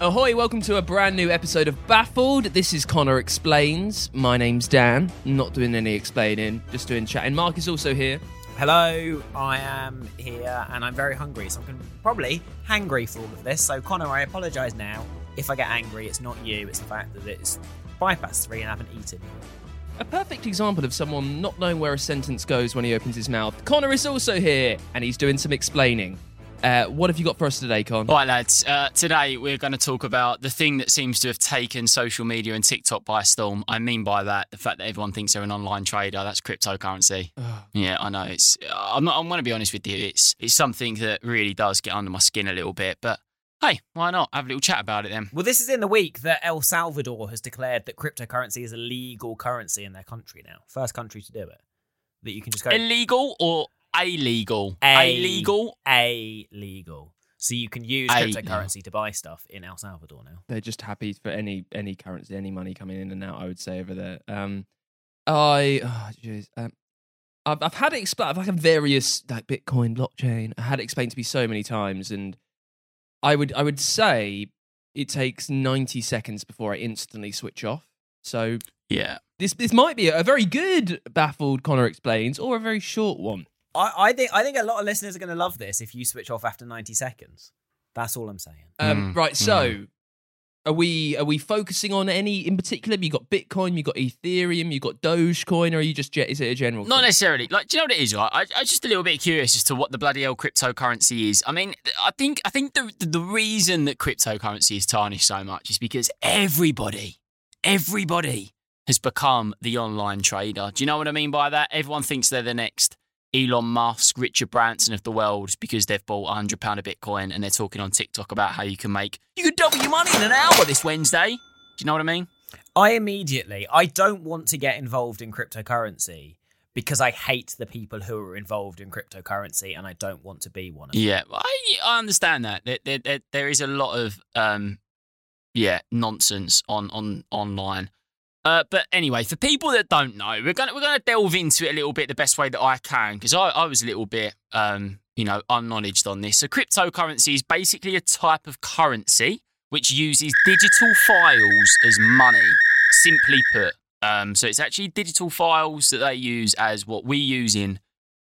Ahoy, welcome to a brand new episode of Baffled. This is Connor Explains. My name's Dan. Not doing any explaining, just doing chatting. Mark is also here. Hello, I am here and I'm very hungry, so I'm probably hangry for all of this. So, Connor, I apologise now. If I get angry, it's not you, it's the fact that it's five past three and I haven't eaten. A perfect example of someone not knowing where a sentence goes when he opens his mouth. Connor is also here, and he's doing some explaining. Uh, what have you got for us today, Con? All right, lads. Uh, today we're going to talk about the thing that seems to have taken social media and TikTok by storm. I mean by that the fact that everyone thinks they're an online trader. That's cryptocurrency. yeah, I know. It's. I'm not. I'm going to be honest with you. It's. It's something that really does get under my skin a little bit. But hey, why not have a little chat about it then? Well, this is in the week that El Salvador has declared that cryptocurrency is a legal currency in their country now. First country to do it. That you can just go. Illegal or illegal? A- Illegal. A legal. So you can use A- cryptocurrency to buy stuff in El Salvador now. They're just happy for any any currency, any money coming in and out. I would say over there. Um, I oh jeez. Um, I've I've had it explained. I've had various like Bitcoin blockchain. I had it explained to me so many times, and I would I would say it takes ninety seconds before I instantly switch off. So Yeah. this this might be a very good baffled Connor explains, or a very short one. I, I think I think a lot of listeners are going to love this if you switch off after 90 seconds. That's all I'm saying. Um, Mm, right. So, are we are we focusing on any in particular? You got Bitcoin, you got Ethereum, you got Dogecoin, or are you just ge- is it a general? Not thing? necessarily. Like, do you know what it is? Right, I, I'm just a little bit curious as to what the bloody hell cryptocurrency is. I mean, I think I think the the reason that cryptocurrency is tarnished so much is because everybody, everybody has become the online trader. Do you know what I mean by that? Everyone thinks they're the next Elon Musk, Richard Branson of the world because they've bought a hundred pound of Bitcoin and they're talking on TikTok about how you can make you can double your money in an hour this Wednesday. Do you know what I mean? I immediately, I don't want to get involved in cryptocurrency because I hate the people who are involved in cryptocurrency and I don't want to be one of them. Yeah, I, I understand that. There, there, there, there is a lot of um, yeah, nonsense on on online. Uh, but anyway, for people that don't know, we're gonna we're gonna delve into it a little bit the best way that I can because I, I was a little bit um, you know, unknowledged on this. So cryptocurrency is basically a type of currency which uses digital files as money. Simply put, um, so it's actually digital files that they use as what we use in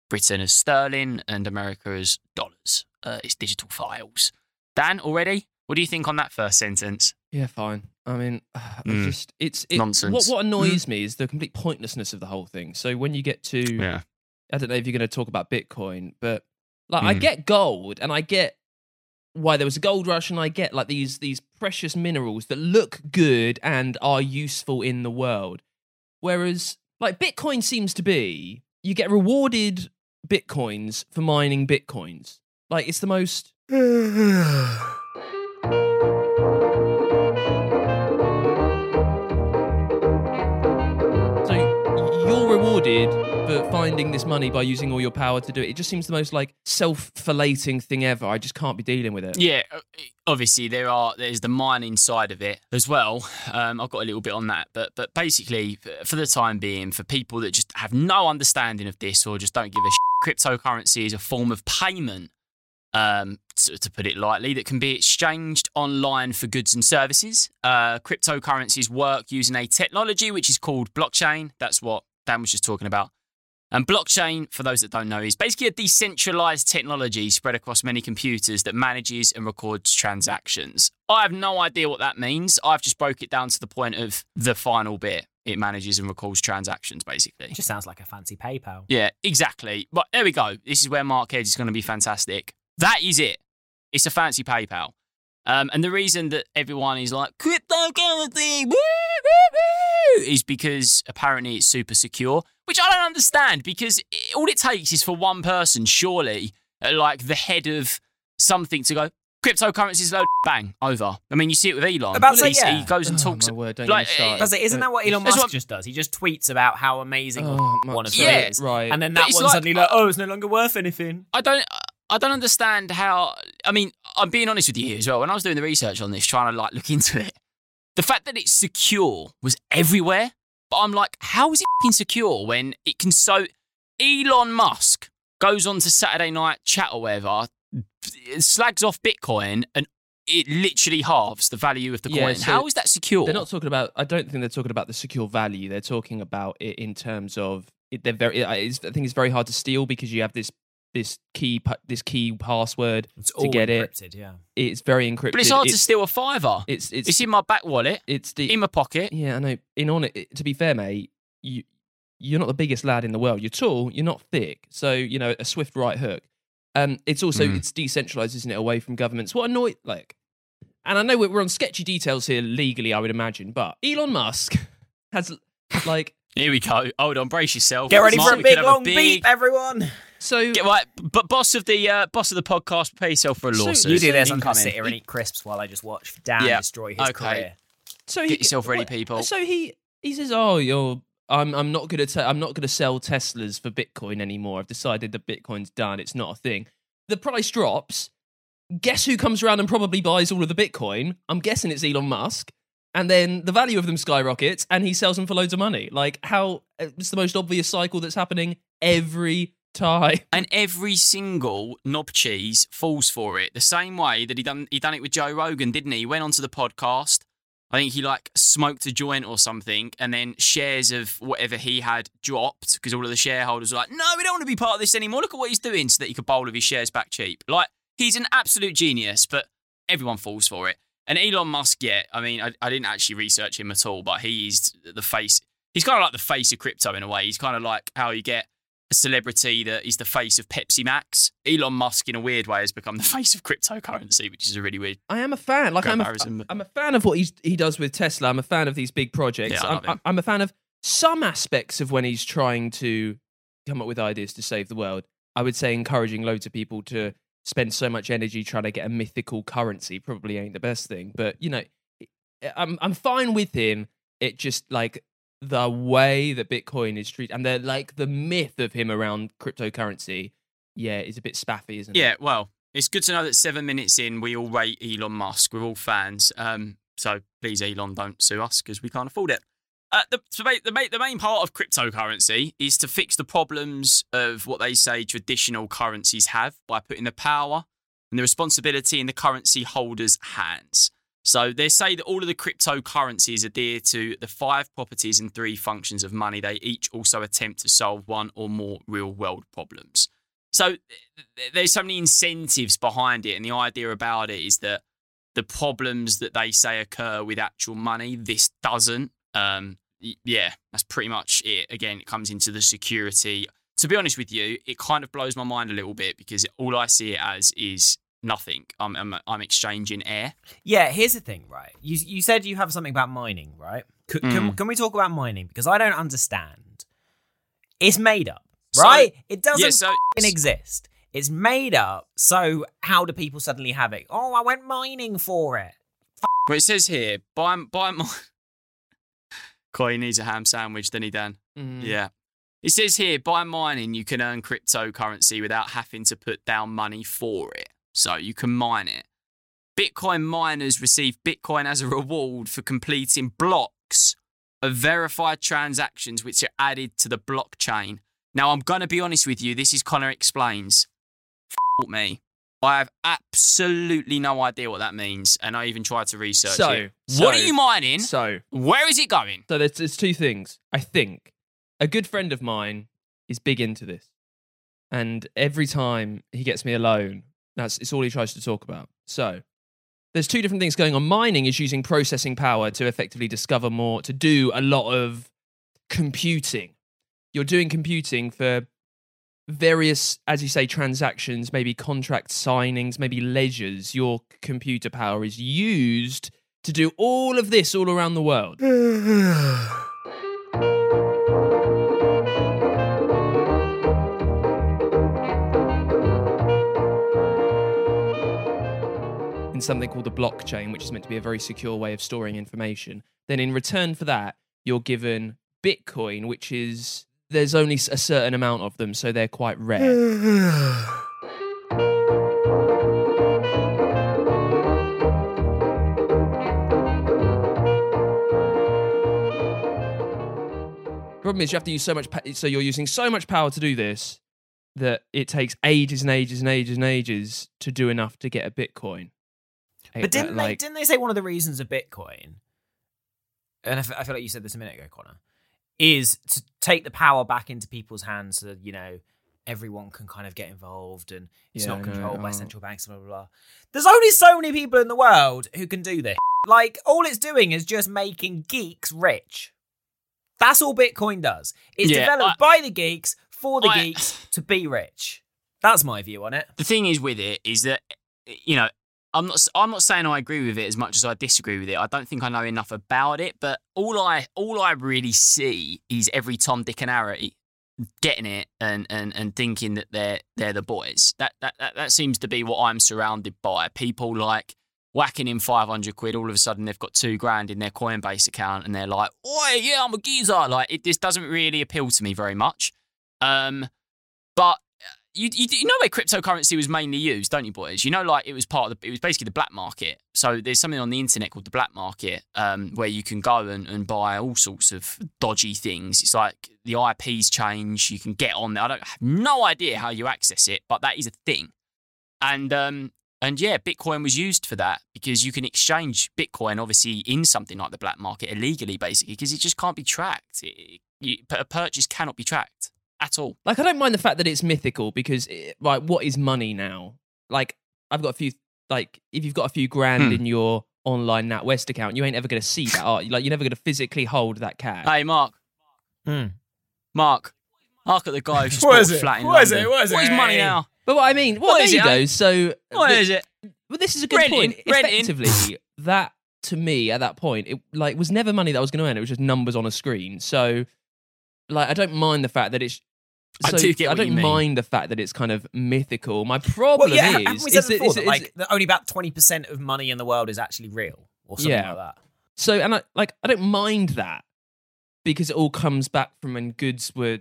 Britain as sterling and America as dollars. Uh, it's digital files. Dan, already? What do you think on that first sentence? Yeah, fine. I mean, I Mm. just it's it, Nonsense. What what annoys me is the complete pointlessness of the whole thing. So when you get to, I don't know if you're going to talk about Bitcoin, but like I Mm. get gold and I get why there was a gold rush and I get like these these precious minerals that look good and are useful in the world. Whereas like Bitcoin seems to be you get rewarded bitcoins for mining bitcoins. Like it's the most finding this money by using all your power to do it. It just seems the most like self-falating thing ever. I just can't be dealing with it. Yeah, obviously there are there's the mining side of it as well. Um, I've got a little bit on that, but but basically for the time being, for people that just have no understanding of this or just don't give a shit, cryptocurrency is a form of payment um, to, to put it lightly, that can be exchanged online for goods and services. Uh, cryptocurrencies work using a technology which is called blockchain. That's what Dan was just talking about. And blockchain, for those that don't know, is basically a decentralized technology spread across many computers that manages and records transactions. I have no idea what that means. I've just broke it down to the point of the final bit. It manages and records transactions, basically. It just sounds like a fancy PayPal. Yeah, exactly. But there we go. This is where Mark Hedge is going to be fantastic. That is it. It's a fancy PayPal. Um, and the reason that everyone is like cryptocurrency woo, woo, woo, is because apparently it's super secure, which I don't understand because it, all it takes is for one person, surely, uh, like the head of something, to go cryptocurrencies low bang over. I mean, you see it with Elon. About to say, yeah. He goes and Oh, talks. my word, don't like, get me started. I was like, isn't that what Elon Musk what- just does? He just tweets about how amazing Oh, my- one of Yeah, them is, right. And then that it's one's like- suddenly like, oh, it's no longer worth anything. I don't. I don't understand how. I mean, I'm being honest with you here as well. When I was doing the research on this, trying to like look into it, the fact that it's secure was everywhere. But I'm like, how is it fing secure when it can so? Elon Musk goes on to Saturday Night Chat or whatever, slags off Bitcoin, and it literally halves the value of the Yeah, coin. so how is that secure? They're not talking about. I don't think they're talking about the secure value. They're talking about it in terms of. It, they're very. I think it's very hard to steal because you have this this key this key password It's to all get it. yeah. It's very encrypted. but it's hard to steal a fiver. It's it's It's in my back wallet, it's the in my pocket. yeah. I know. In on it. To be fair, mate, you you're not the biggest lad in the world. You're tall. You're not thick. So you know a swift right hook. Um, it's also Mm. it's decentralized, isn't it, away from governments? What annoy like, and I know we're we're on sketchy details here legally, I would imagine, but Elon Musk has like Here we go. Hold on, brace yourself. Get ready Mark, for a big have long big- beep, everyone. So Get right, but boss of the uh, boss of the podcast, prepare yourself for a So- lawsuit. You do this, I'm going to sit here and eat crisps while I just watch Dan Yeah, destroy his okay. career. so Get yourself ready, what- people. So he he says, "Oh, you're I'm I'm not gonna i I'm not gonna sell Teslas for Bitcoin anymore. I've decided that Bitcoin's done. It's not a thing. The price drops. Guess who comes around and probably buys all of the Bitcoin? I'm guessing it's Elon Musk." And then the value of them skyrockets, and he sells them for loads of money. Like how it's the most obvious cycle that's happening every time. And every single knob cheese falls for it. The same way that he done he done it with Joe Rogan, didn't he? He went onto the podcast. I think he like smoked a joint or something, and then shares of whatever he had dropped because all of the shareholders were like, "No, we don't want to be part of this anymore. Look at what he's doing," so that he could bowl of his shares back cheap. Like he's an absolute genius, but everyone falls for it. And Elon Musk, yeah, I mean, I, I didn't actually research him at all, but he's the face. He's kind of like the face of crypto in a way. He's kind of like how you get celebrity that is the face of Pepsi Max. Elon Musk, in a weird way, has become the face of cryptocurrency, which is a really weird. I am a fan. Like I'm a. I'm a fan of what he's, he does with Tesla. I'm a fan of these big projects. Yeah, I I'm. I'm a fan of some aspects of when he's trying to come up with ideas to save the world. I would say encouraging loads of people to spend so much energy trying to get a mythical currency probably ain't the best thing. But you know, I'm I'm fine with him. It just like the way that Bitcoin is treated and the like the myth of him around cryptocurrency. Yeah, is a bit spaffy, isn't it? Yeah, well, it's good to know that seven minutes in, we all rate Elon Musk. We're all fans. Um, so please, Elon, don't sue us because we can't afford it. Uh, the, so the, ma- the main part of cryptocurrency is to fix the problems of what they say traditional currencies have by putting the power and the responsibility in the currency holder's hands. So they say that all of the cryptocurrencies adhere to the five properties and three functions of money. They each also attempt to solve one or more real world problems. So there's so many incentives behind it, and the idea about it is that the problems that they say occur with actual money, this doesn't. Um, yeah, that's pretty much it. Again, it comes into the security. To be honest with you, it kind of blows my mind a little bit because all I see it as is nothing. I'm, I'm, I'm exchanging air. Yeah, here's the thing, right? You you said you have something about mining, right? C- can, Mm. can we talk about mining? Because I don't understand. It's made up, So- right? it doesn't yeah, so- exist. It's made up. So how do people suddenly have it? Oh, I went mining for it. Well, it says here, buy, buy my. Coy needs a ham sandwich, doesn't he, Dan? Mm. Yeah. It says here, by mining, you can earn cryptocurrency without having to put down money for it. So you can mine it. Bitcoin miners receive Bitcoin as a reward for completing blocks of verified transactions which are added to the blockchain. Now, I'm going to be honest with you. This is Connor Explains. F- me. I have absolutely no idea what that means, and I even tried to research So, it. so- what are you mining? So, Where is it going? so there's, there's two things. I think a good friend of mine is big into this, and every time he gets me alone, that's it's all he tries to talk about. So, there's two different things going on. Mining is using processing power to effectively discover more, to do a lot of computing. You're doing computing for various, as you say, transactions, maybe contract signings, maybe ledgers. Your computer power is used to do all of this all around the world. something called the blockchain, which is meant to be a very secure way of storing information. Then, in return for that, you're given Bitcoin, which is there's only a certain amount of them, so they're quite rare. Problem is, you have to use so much. Pa- so you're using so much power to do this that it takes ages and ages and ages and ages to do enough to get a Bitcoin. But didn't they didn't they say one of the reasons of Bitcoin, and I f- I feel like you said this a minute ago, Connor, is to take the power back into people's hands so that, you know, everyone can kind of get involved and it's Yeah, not I controlled by Oh. central banks, blah, blah, blah. There's only so many people in the world who can do this. Like, all it's doing is just making geeks rich. That's all Bitcoin does. It's Yeah, developed by the geeks for the I- geeks to be rich. That's my view on it. the thing is with it is that you know I'm not I'm not saying I agree with it as much as I disagree with it. I don't think I know enough about it, but all I all I really see is every Tom, Dick, and Harry getting it and, and, and thinking that they're they're the boys. That, that that that seems to be what I'm surrounded by. People like whacking in 500 quid. All of a sudden they've got two grand in their Coinbase account and they're like, "Oi, yeah, I'm a geezer." Like it just doesn't really appeal to me very much. Um, but you, you you know where cryptocurrency was mainly used, don't you, boys? You know, like it was part of the, it was basically the black market. So there's something on the internet called the black market, um, where you can go and, and buy all sorts of dodgy things. It's like the IPs change, you can get on there. I don't I have no idea how you access it, but that is a thing. And um and yeah, Bitcoin was used for that because you can exchange Bitcoin obviously in something like the black market illegally, basically, because it just can't be tracked. It, you, a purchase cannot be tracked at all. Like, I don't mind the fact that it's mythical because, it, like, what is money now? Like, I've got a few, like, if you've got a few grand Hmm. in your online NatWest account, you ain't ever going to see that, are you? Like, you're never going to physically hold that cash. Hey, Mark. Hmm. Mark. Mark at the guy who just What bought is it? flat in What is it? What is What is money now? but what I mean, well, What there is you it, go. eh? So, What the- is it? Well, this is a good Renting, point. renting. Effectively, that to me at that point, it like was never money that I was going to earn. It was just numbers on a screen. So, like, I don't mind the fact that it's. I So do get I don't mean. mind the fact that it's kind of mythical. My problem Well, yeah, is, haven't we is that- before is- that, is- like that only about twenty percent of money in the world is actually real, or something Yeah. like that? So, and I like I don't mind that because it all comes back from when goods were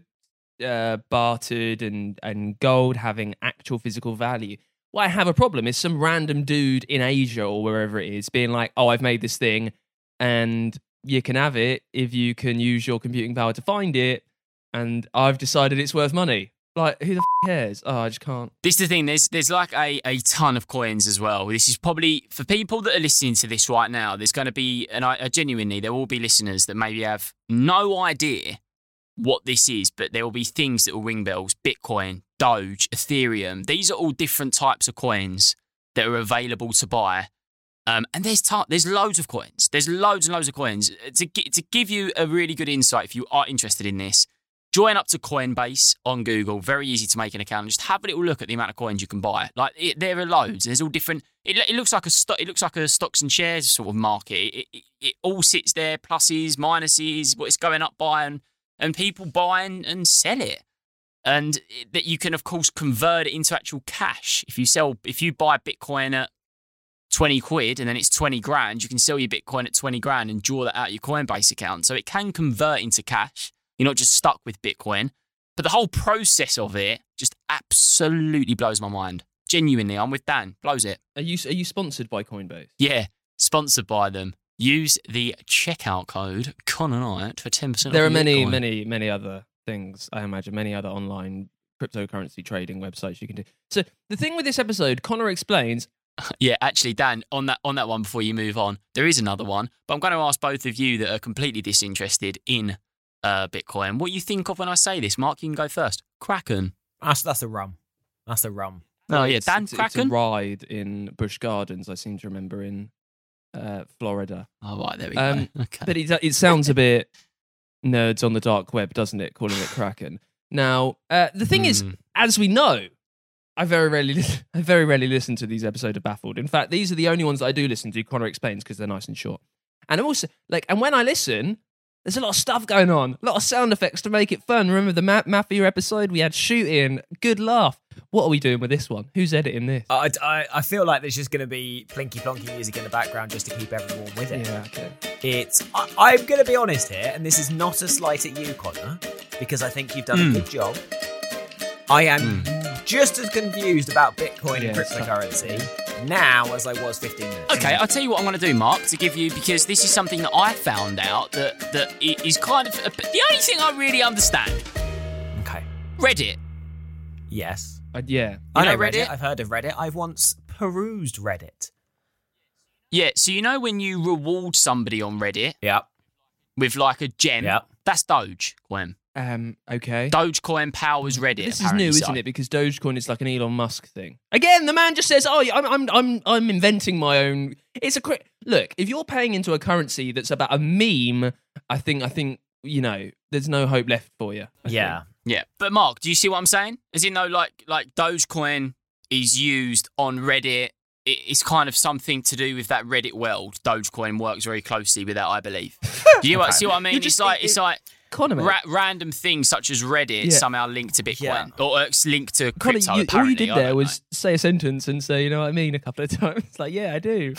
uh, bartered and and gold having actual physical value. What I have a problem is some random dude in Asia or wherever it is being like, "Oh, I've made this thing, and you can have it if you can use your computing power to find it, and I've decided it's worth money." Like, who the f- cares? Oh, I just can't. This is the thing. There's there's like a, a ton of coins as well. This is probably for people that are listening to this right now. There's going to be, and I, I genuinely, there will be listeners that maybe have no idea what this is, but there will be things that will ring bells. Bitcoin, Doge, Ethereum. These are all different types of coins that are available to buy. Um, and there's t- there's loads of coins. There's loads and loads of coins. To, gi- to give you a really good insight, if you are interested in this, join up to Coinbase on Google. Very easy to make an account. Just have a little look at the amount of coins you can buy. Like it, there are loads. There's all different. It, it looks like a stock. It looks like a stocks and shares sort of market. It, it, it all sits there. Pluses, minuses, what it's going up by, and and people buy and, and sell it. And that you can of course convert it into actual cash. If you sell, if you buy Bitcoin at 20 quid and then it's 20 grand, you can sell your Bitcoin at 20 grand and draw that out of your Coinbase account. So it can convert into cash. You're not just stuck with Bitcoin. But the whole process of it just absolutely blows my mind. Genuinely, I'm with Dan. Blows it. Are you are you sponsored by Coinbase? Yeah, sponsored by them. Use the checkout code Connor Knight for 10% there off are many, Bitcoin. many, many other things. I imagine many other online cryptocurrency trading websites you can do. So the thing with this episode, Connor explains. Yeah, actually, Dan, on that on that one before you move on, there is another one, but I'm going to ask both of you that are completely disinterested in uh, Bitcoin what do you think of when I say this. Mark, you can go first. Kraken. That's that's a rum. That's a rum. Oh yeah, Dan it's, it's a Kraken. ride in Busch Gardens. I seem to remember in uh, Florida. Oh right, there we Um, go. Okay. But it, it sounds a bit nerds on the dark web, doesn't it? Calling it Kraken. Now, uh, the thing is, Hmm. as we know, I very rarely, lis- I very rarely listen to these episodes of Baffled. In fact, these are the only ones that I do listen to. Connor explains because they're nice and short. And I'm also like, and when I listen, there's a lot of stuff going on, a lot of sound effects to make it fun. Remember the Ma- Mafia episode? We had shooting, good laugh. What are we doing with this one? Who's editing this? I, I, I feel like there's just going to be plinky plonky music in the background just to keep everyone with it. yeah, okay. It's. I, I'm going to be honest here, and this is not a slight at you, Connor, because I think you've done Hmm. a good job. I am just as confused about Bitcoin and Yeah, it's cryptocurrency now as I was 15 minutes. Okay, I'll tell you what I'm going to do, Mark, to give you because this is something that I found out that that i- is kind of a, the only thing I really understand. Okay. Reddit. Yes. Uh, yeah. I know know Reddit. Reddit? I've heard of Reddit. I've once perused Reddit. Yeah, so you know when you reward somebody on Reddit Yep. with like a gem, Yep. that's Dogecoin. Um. Okay. Dogecoin powers Reddit. This is new, so. isn't it? Because Dogecoin is like an Elon Musk thing. Again, the man just says, "Oh, I'm, I'm, I'm, I'm inventing my own." It's a cri- look. If you're paying into a currency that's about a meme, I think, I think you know, there's no hope left for you. I Yeah. think. Yeah, but Mark, do you see what I'm saying? As in, though, like like Dogecoin is used on Reddit. It's kind of something to do with that Reddit world. Dogecoin works very closely with that, I believe. Do you Okay. see what I mean? You it's like it- it's like Connor, ra- random things such as Reddit Yeah. somehow linked to Bitcoin Yeah. or uh, it's linked to Connor, crypto. you, all you did there was say a sentence and say, "You know what I mean?" a couple of times. Like, yeah, I do.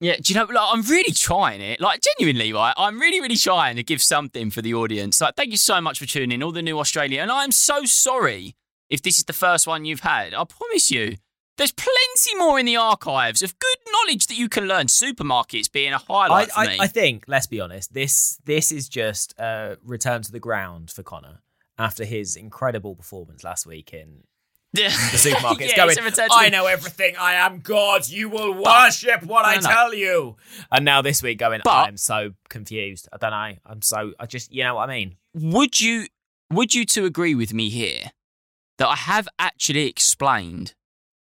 Yeah, do you know? Like, I'm really trying it. Like, genuinely, right? I'm really, really trying to give something for the audience. Like, thank you so much for tuning in, all the new Australia. And I'm so sorry if this is the first one you've had. I promise you, there's plenty more in the archives of good knowledge that you can learn. Supermarkets being a highlight for I, me. I think, let's be honest, this this is just a return to the ground for Connor after his incredible performance last week in the supermarket's yeah, going, it's a to I know everything. I am God. You will worship what I tell you. And now this week going, But- I'm so confused. I don't know. I'm so, I just, you know what I mean? Would you, would you two agree with me here that I have actually explained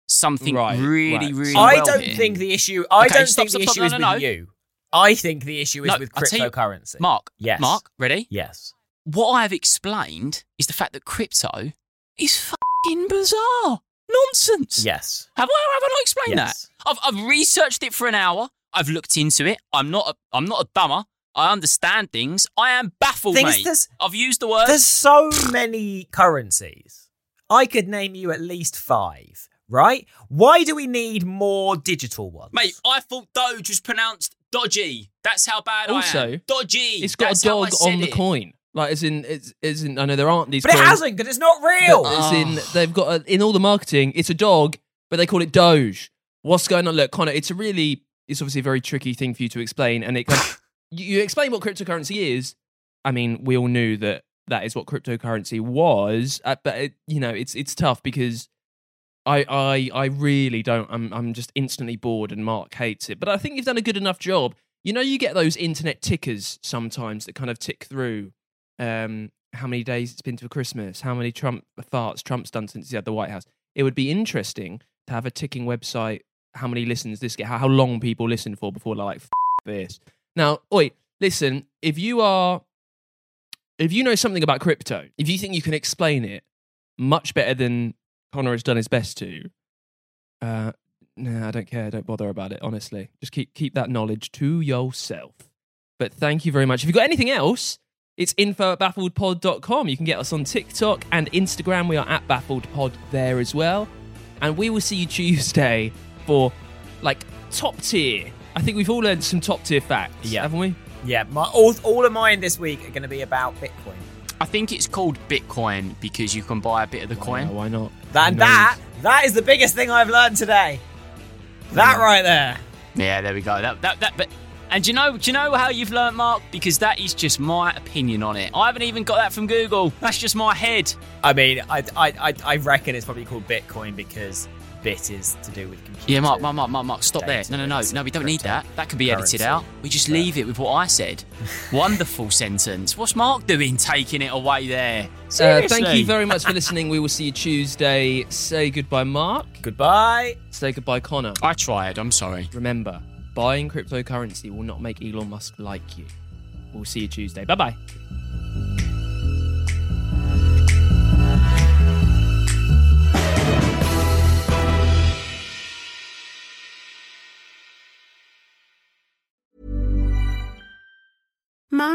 something Right, really, right. really I well don't here? think the issue, I Okay, don't stop, think stop, the stop. issue No, is no, with no. you. I think the issue is No, with I'll you- cryptocurrency. Mark, Yes. Mark, ready? Yes. what I've explained is the fact that crypto is fucking bizarre. Nonsense. Yes. Have I have I not explained Yes. that? I've I've researched it for an hour. I've looked into it. I'm not a, I'm not a dumber. I understand things. I am baffled, Thing is, mate. I've used the word. There's so many currencies. I could name you at least five, right? Why do we need more digital ones? Mate, I thought Doge was pronounced dodgy. That's how bad I Also, am. Dodgy. It's got That's a dog on the it. coin. Like, as in, it's, as in, I know there aren't these. but it hasn't because it's not real. but As in, they've got a, in all the marketing, it's a dog, but they call it Doge. What's going on? Look, Connor, it's a really, it's obviously a very tricky thing for you to explain, and it. Kind of, you, you explain what cryptocurrency is. I mean, we all knew that that is what cryptocurrency was, uh, but it, you know, it's it's tough because I I I really don't. I'm I'm just instantly bored, and Mark hates it. But I think you've done a good enough job. You know, you get those internet tickers sometimes that kind of tick through. Um, how many days it's been to Christmas? How many Trump farts Trump's done since he had the White House? It would be interesting to have a ticking website. How many listens this get? How, how long people listen for before like this? Now, oi, listen. If you are, if you know something about crypto, if you think you can explain it much better than Connor has done his best to, uh, no, I don't care. Don't bother about it. Honestly, just keep keep that knowledge to yourself. But thank you very much. If you've got anything else, it's info at baffledpod.com. You can get us on TikTok and Instagram. We are at baffledpod there as well. And we will see you Tuesday for like top tier. I think we've all learned some top tier facts, Yeah. haven't we? yeah, my, all, all of mine this week are going to be about Bitcoin. I think it's called Bitcoin because you can buy a bit of the coin. Why, why not? That, and that, that is the biggest thing I've learned today. That right there. Yeah, there we go. That that that. But And do you know, do you know how you've learnt, Mark? Because that is just my opinion on it. I haven't even got that from Google. That's just my head. I mean, I, I, I, I reckon it's probably called Bitcoin because bit is to do with computer. Yeah, Mark, Mark, Mark, Mark, Mark stop there. No, no, no, no. We don't need that. That could be edited out. We just leave it with what I said. Wonderful sentence. What's Mark doing, taking it away there? Uh, thank you very much for listening. We will see you Tuesday. Say goodbye, Mark. Goodbye. Say goodbye, Connor. I tried. I'm sorry. Remember, buying cryptocurrency will not make Elon Musk like you. We'll see you Tuesday. Bye bye.